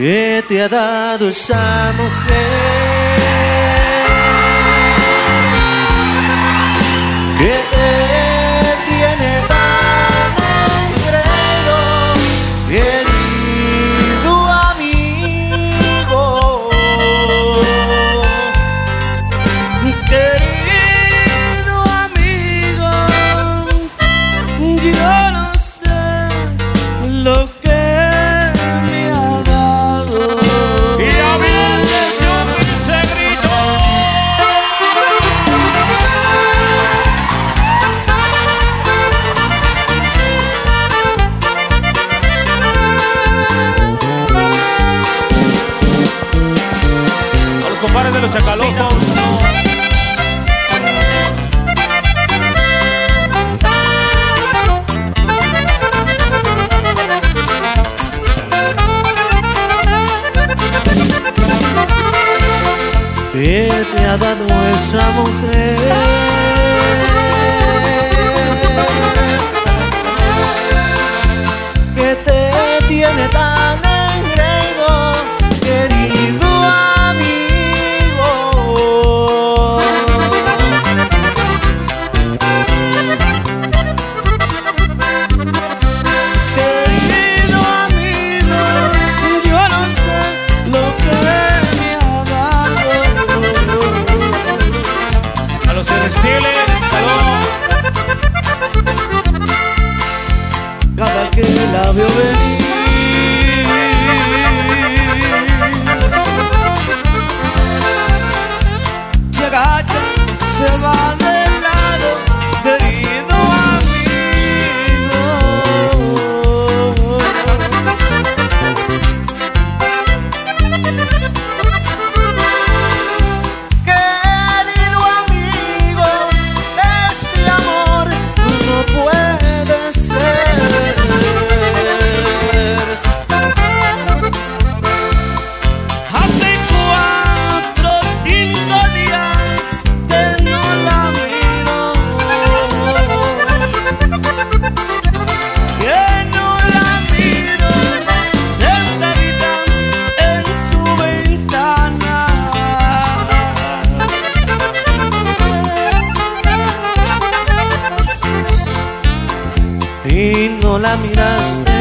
que te ha dado esa mujer. los compares de los chacalosos. ¿Qué te ha dado esa mujer? Estiles, saludos. Cada que la veo venir la miraste.